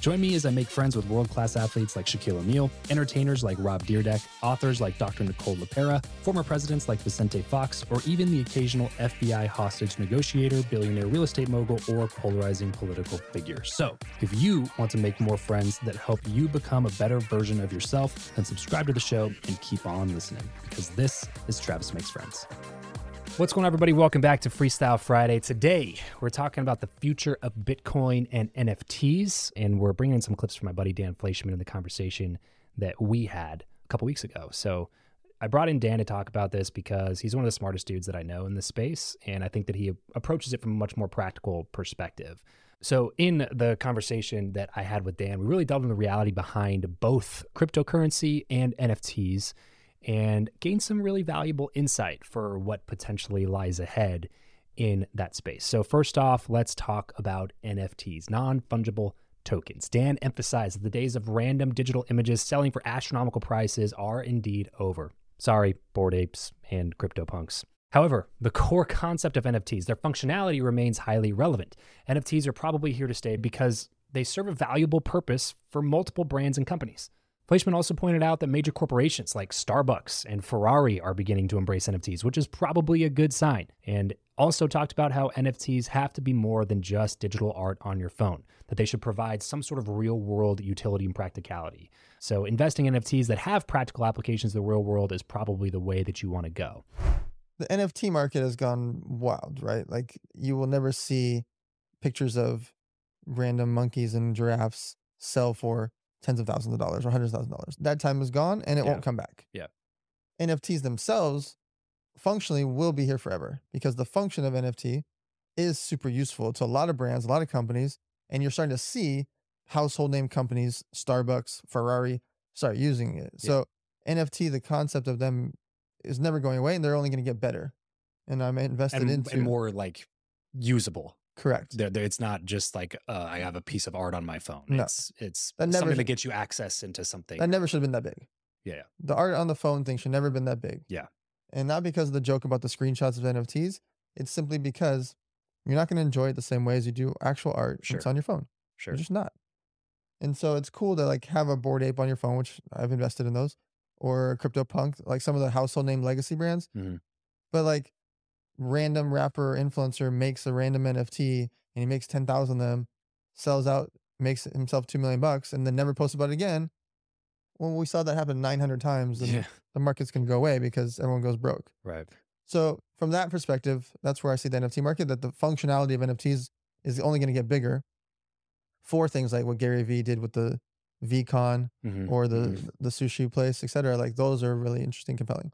Join me as I make friends with world class athletes like Shaquille O'Neal, entertainers like Rob Dyrdek, authors like Dr. Nicole LePera, former presidents like Vicente Fox, or even the occasional FBI hostage negotiator, billionaire real estate mogul, or polarizing political figure. So, if you want to make more friends that help you become a better version of yourself, then subscribe to the show and keep on listening because this is Travis Makes Friends. What's going on, everybody? Welcome back to Freestyle Friday. Today, we're talking about the future of Bitcoin and NFTs, and we're bringing in some clips from my buddy Dan Fleyshman in the conversation that we had a couple weeks ago. So, I brought in Dan to talk about this because he's one of the smartest dudes that I know in this space, and I think that he approaches it from a much more practical perspective. So, in the conversation that I had with Dan, we really delved into the reality behind both cryptocurrency and NFTs and gain some really valuable insight for what potentially lies ahead in that space. So, first off, let's talk about NFTs, non fungible tokens. Dan emphasized that the days of random digital images selling for astronomical prices are indeed over. Sorry, bored apes and CryptoPunks. However, the core concept of NFTs, their functionality remains highly relevant. NFTs are probably here to stay because they serve a valuable purpose for multiple brands and companies. Fleyshman also pointed out that major corporations like Starbucks and Ferrari are beginning to embrace NFTs, which is probably a good sign. And also talked about how NFTs have to be more than just digital art on your phone, that they should provide some sort of real world utility and practicality. So, investing in NFTs that have practical applications in the real world is probably the way that you want to go. The NFT market has gone wild, right? Like, you will never see pictures of random monkeys and giraffes sell for tens of thousands of dollars or hundreds of thousands of dollars. That time is gone and it Yeah. won't come back. Yeah. NFTs themselves functionally will be here forever because the function of NFT is super useful to a lot of brands, a lot of companies, and you're starting to see household name companies, Starbucks, Ferrari, start using it. Yeah. So NFT, the concept of them is never going away and they're only going to get better. And I'm invested And, into and more like usable. Correct. They're, they're- it's not just like uh, I have a piece of art on my phone. No. It's it's That never something that gets you access into something. That never should have been that big. Yeah, yeah. The art on the phone thing should never have been that big. Yeah. And not because of the joke about the screenshots of NFTs. It's simply because you're not going to enjoy it the same way as you do actual art. Sure. It's on your phone. sure. You're just not. And so it's cool to like have a Bored Ape on your phone, which I've invested in those, or CryptoPunk, like some of the household name legacy brands. Mhm. But like random rapper or influencer makes a random NFT and he makes 10,000 of them, sells out, makes himself 2 million bucks, and then never posts about it again. Well, we saw that happen 900 times and Yeah, the market's going to go away because everyone goes broke. right. So from that perspective, that's where I see the NFT market, that the functionality of NFTs is only going to get bigger for things like what Gary Vee did with the VeeCon Mhm, or the mhm. the sushi place, et cetera. Like those are really interesting, compelling.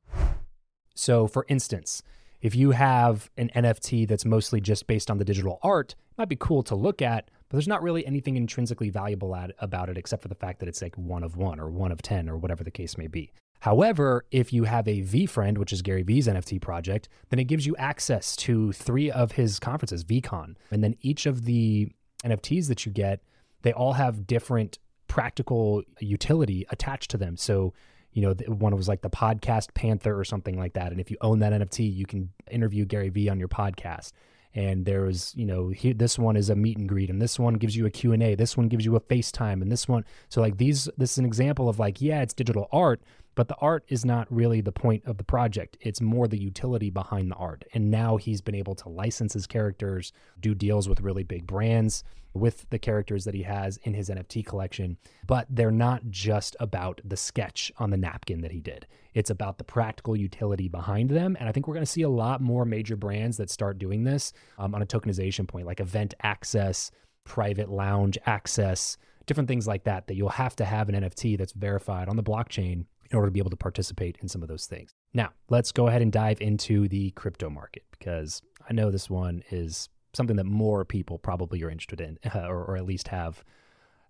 So, for instance, if you have an NFT that's mostly just based on the digital art, it might be cool to look at, but there's not really anything intrinsically valuable at, about it except for the fact that it's like one of one or one of 10 or whatever the case may be. However, if you have a VeeFriend, which is Gary Vee's NFT project, then it gives you access to three of his conferences, VeeCon. And then each of the NFTs that you get, they all have different practical utility attached to them. So, you know, one was like the podcast Panther or something like that. And if you own that NFT, you can interview Gary Vee on your podcast. And there was, you know, this one is a meet and greet, and this one gives you a Q and A. This one gives you a FaceTime, and this one. So like these, this is an example of like, yeah, it's digital art, but the art is not really the point of the project. It's more the utility behind the art. And now he's been able to license his characters, do deals with really big brands with the characters that he has in his NFT collection. But they're not just about the sketch on the napkin that he did. It's about the practical utility behind them. And I think we're going to see a lot more major brands that start doing this um, on a tokenization point, like event access, private lounge access, different things like that, that you'll have to have an NFT that's verified on the blockchain in order to be able to participate in some of those things. Now, let's go ahead and dive into the crypto market because I know this one is something that more people probably are interested in or, or at least have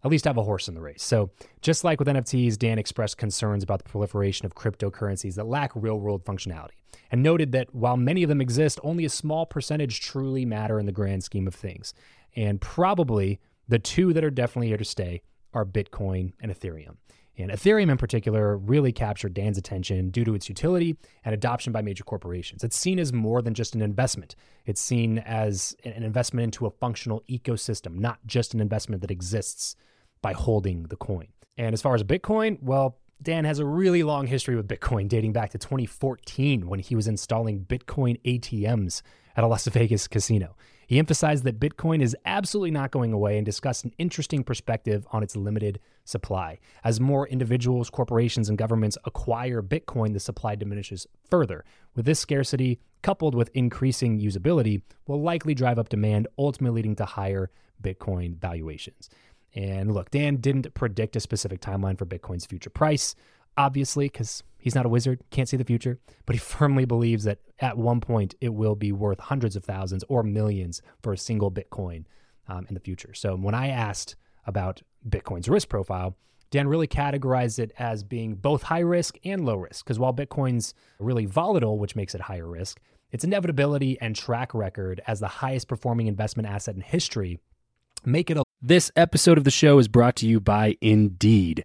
at least have a horse in the race. So, just like with NFTs, Dan expressed concerns about the proliferation of cryptocurrencies that lack real world functionality and noted that while many of them exist, only a small percentage truly matter in the grand scheme of things. And probably the two that are definitely here to stay are Bitcoin and Ethereum. And Ethereum in particular really captured Dan's attention due to its utility and adoption by major corporations. It's seen as more than just an investment. It's seen as an investment into a functional ecosystem, not just an investment that exists by holding the coin. And as far as Bitcoin, well, Dan has a really long history with Bitcoin dating back to 2014 when he was installing Bitcoin ATMs at a Las Vegas casino. He emphasized that Bitcoin is absolutely not going away and discussed an interesting perspective on its limited supply. As more individuals, corporations, and governments acquire Bitcoin, the supply diminishes further. With this scarcity, coupled with increasing usability, will likely drive up demand, ultimately leading to higher Bitcoin valuations. And look, Dan didn't predict a specific timeline for Bitcoin's future price, obviously, because He's not a wizard, can't see the future, but he firmly believes that at one point it will be worth hundreds of thousands or millions for a single Bitcoin um, in the future. So when I asked about Bitcoin's risk profile, Dan really categorized it as being both high risk and low risk. Because while Bitcoin's really volatile, which makes it higher risk, its inevitability and track record as the highest performing investment asset in history make it a. This episode of the show is brought to you by Indeed.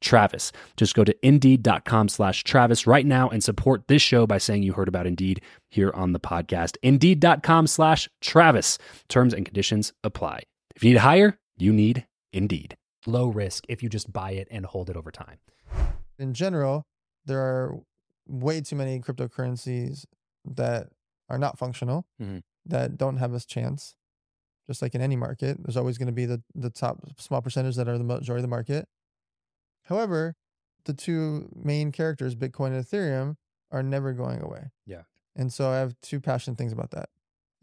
Travis. Just go to indeed.com slash Travis right now and support this show by saying you heard about Indeed here on the podcast. Indeed.com slash Travis. Terms and conditions apply. If you need to hire, you need Indeed. Low risk if you just buy it and hold it over time. In general, there are way too many cryptocurrencies that are not functional, Mhm. that don't have a chance. Just like in any market, there's always going to be the, the top small percentage that are the majority of the market. However, the two main characters, Bitcoin and Ethereum, are never going away. Yeah. And so I have two passionate things about that.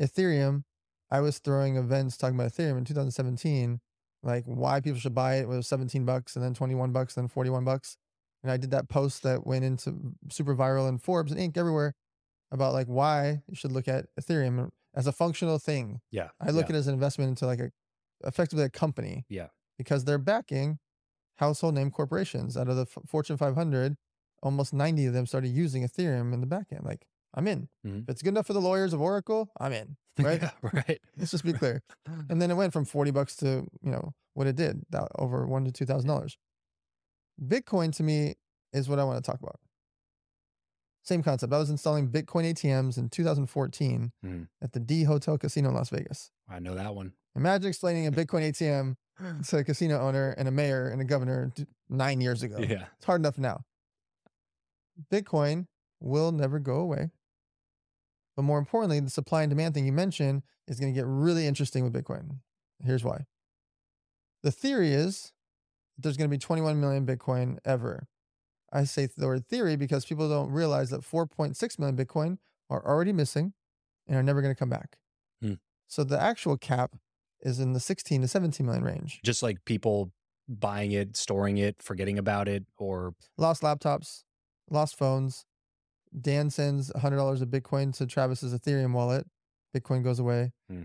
Ethereum, I was throwing events talking about Ethereum in 2017, like why people should buy it. Was 17 bucks and then 21 bucks, then 41 bucks. And I did that post that went into super viral in Forbes and Inc. everywhere about like why you should look at Ethereum as a functional thing. Yeah. I look yeah. at it as an investment into like a effectively a company. Yeah. Because they're backing household name corporations. Out of the F- Fortune 500, almost 90 of them started using Ethereum in the back end. Like, I'm in. Mhm. If it's good enough for the lawyers of Oracle, I'm in. Right? Yeah, right. Let's just be clear. And then it went from 40 bucks to, you know, what it did, that over one to two thousand dollars. Bitcoin to me is what I want to talk about. Same concept. I was installing Bitcoin ATMs in 2014 Mhm. at the D Hotel Casino in Las Vegas. I know that one. Imagine explaining a Bitcoin ATM to a casino owner and a mayor and a governor nine years ago. Yeah. It's hard enough now. Bitcoin will never go away. But more importantly, the supply and demand thing you mentioned is going to get really interesting with Bitcoin. Here's why. The theory is there's going to be 21 million Bitcoin ever. I say the word theory because people don't realize that 4.6 million Bitcoin are already missing and are never going to come back. Hmm. So the actual cap is in the 16 to 17 million range. Just like people buying it, storing it, forgetting about it, or Lost laptops, lost phones. Dan sends $100 of Bitcoin to Travis's Ethereum wallet. Bitcoin goes away. Hmm.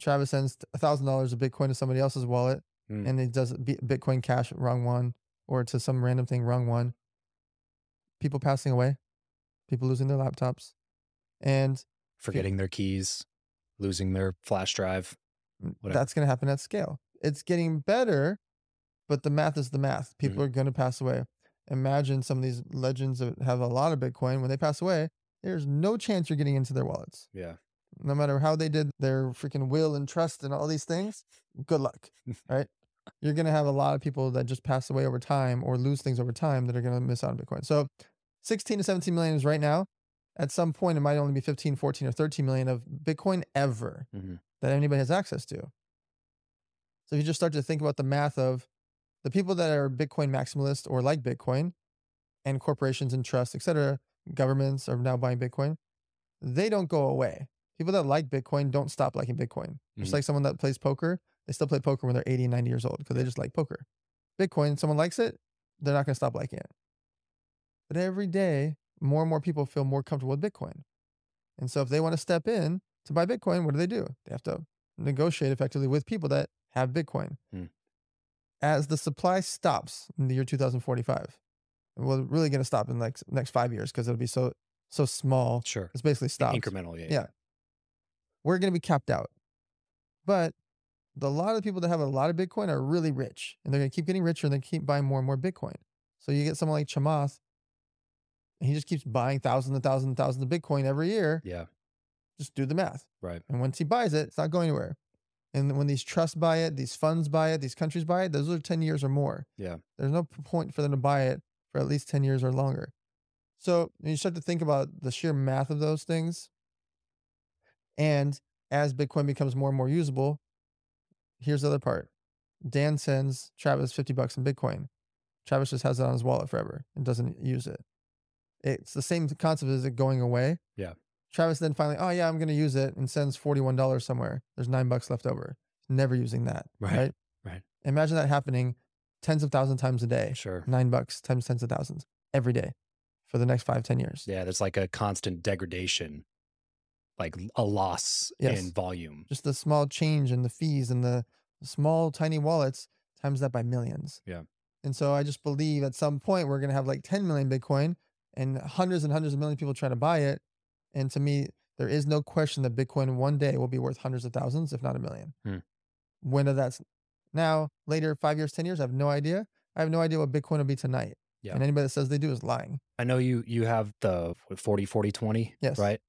Travis sends $1,000 of Bitcoin to somebody else's wallet Hmm. and it does Bitcoin Cash, wrong one, or to some random thing, wrong one. People passing away, people losing their laptops. And forgetting their keys, losing their flash drive. Mm, Whatever. That's going to happen at scale. It's getting better, but the math is the math. Mm-hmm. People are going to pass away. Imagine some of these legends that have a lot of Bitcoin. When they pass away, there's no chance you're getting into their wallets. Yeah. No matter how they did their freaking will and trust and all these things, good luck. right? You're going to have a lot of people that just pass away over time or lose things over time that are going to miss out on Bitcoin. So 16 to 17 million is right now. At some point, it might only be 15, 14, or 13 million of Bitcoin ever Mhm. That anybody has access to. So if you just start to think about the math of the people that are Bitcoin maximalist or like Bitcoin and corporations and trusts, et cetera, governments are now buying Bitcoin, they don't go away. People that like Bitcoin don't stop liking Bitcoin. Just Mhm. like someone that plays poker, they still play poker when they're 80 and 90 years old because they just like poker. Bitcoin, someone likes it, they're not going to stop liking it. But every day, more and more people feel more comfortable with Bitcoin. And so if they want to step in to buy Bitcoin, what do they do? They have to negotiate effectively with people that have Bitcoin. Hmm. As the supply stops in the year 2045, well, really going to stop in like next five years because it'll be so so small. Sure. It's basically stopped. Incremental. Yeah. Yeah. We're going to be capped out. But the, a lot of the people that have a lot of Bitcoin are really rich and they're going to keep getting richer and they keep buying more and more Bitcoin. So you get someone like Chamath, and he just keeps buying thousands and thousands and thousands of Bitcoin every year. Yeah. Just do the math. Right. And once he buys it, it's not going anywhere. And when these trusts buy it, these funds buy it, these countries buy it, those are 10 years or more. Yeah. There's no point for them to buy it for at least 10 years or longer. So when you start to think about the sheer math of those things, and as Bitcoin becomes more and more usable, here's the other part. Dan sends Travis 50 bucks in Bitcoin. Travis just has it on his wallet forever and doesn't use it. It's the same concept as it going away. Yeah. Travis then finally, oh yeah, I'm going to use it and sends $41 somewhere. There's nine bucks left over. Never using that. Right, Right. right. Imagine that happening tens of thousands of times a day. Sure. Nine bucks times tens of thousands every day for the next five, ten years. Yeah. There's like a constant degradation, like a loss Yes. in volume. Just the small change in the fees and the small, tiny wallets times that by millions. Yeah. And so I just believe at some point we're going to have like 10 million Bitcoin and hundreds and hundreds of million people trying to buy it. And to me, there is no question that Bitcoin one day will be worth hundreds of thousands, if not a million. Hmm. When that's now, later, five years, 10 years, I have no idea. I have no idea what Bitcoin will be tonight. Yeah. And anybody that says they do is lying. I know you you have the what, 40 40 20, Yes. right?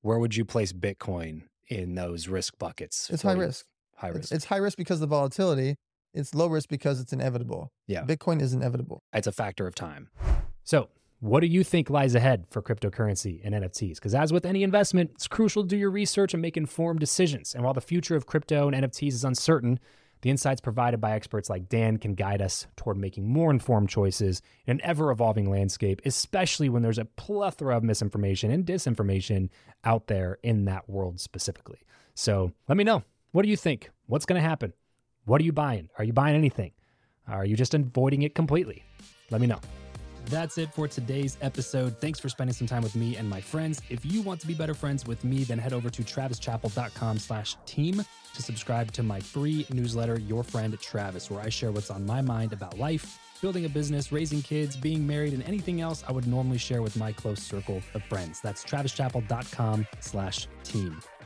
Where would you place Bitcoin in those risk buckets? It's high risk. High It's, risk. it's high risk because of the volatility. It's low risk because it's inevitable. Yeah. Bitcoin is inevitable. it's a factor of time. So, what do you think lies ahead for cryptocurrency and NFTs? Because, as with any investment, it's crucial to do your research and make informed decisions. And while the future of crypto and NFTs is uncertain, the insights provided by experts like Dan can guide us toward making more informed choices in an ever evolving landscape, especially when there's a plethora of misinformation and disinformation out there in that world specifically. So, let me know. What do you think? What's going to happen? What are you buying? Are you buying anything? Are you just avoiding it completely? Let me know. That's it for today's episode. Thanks for spending some time with me and my friends. If you want to be better friends with me, then head over to travischappell.com slash team to subscribe to my free newsletter, Your Friend Travis, where I share what's on my mind about life, building a business, raising kids, being married, and anything else I would normally share with my close circle of friends. That's travischappell.com slash team.